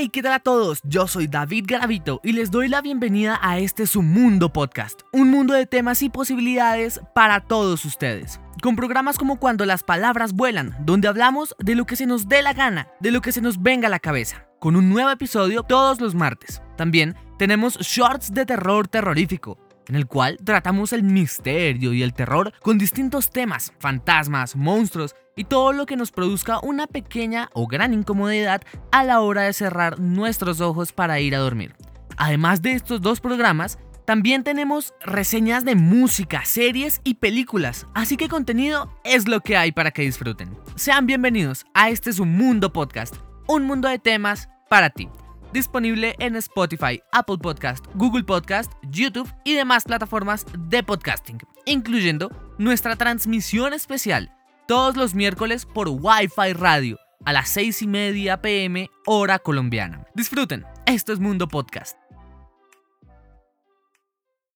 Hey, ¿qué tal a todos? Yo soy David Garavito y les doy la bienvenida a este Su Mundo Podcast, un mundo de temas y posibilidades para todos ustedes. Con programas como Cuando las palabras vuelan, donde hablamos de lo que se nos dé la gana, de lo que se nos venga a la cabeza, con un nuevo episodio todos los martes. También tenemos shorts de terror terrorífico, en el cual tratamos el misterio y el terror con distintos temas, fantasmas, monstruos y todo lo que nos produzca una pequeña o gran incomodidad a la hora de cerrar nuestros ojos para ir a dormir. Además de estos dos programas, también tenemos reseñas de música, series y películas, así que contenido es lo que hay para que disfruten. Sean bienvenidos a este su mundo podcast, un mundo de temas para ti disponible en Spotify, Apple Podcast, Google Podcast, YouTube y demás plataformas de podcasting, incluyendo nuestra transmisión especial todos los miércoles por Wi-Fi Radio a las 6 y media pm hora colombiana. Disfruten, esto es Mundo Podcast.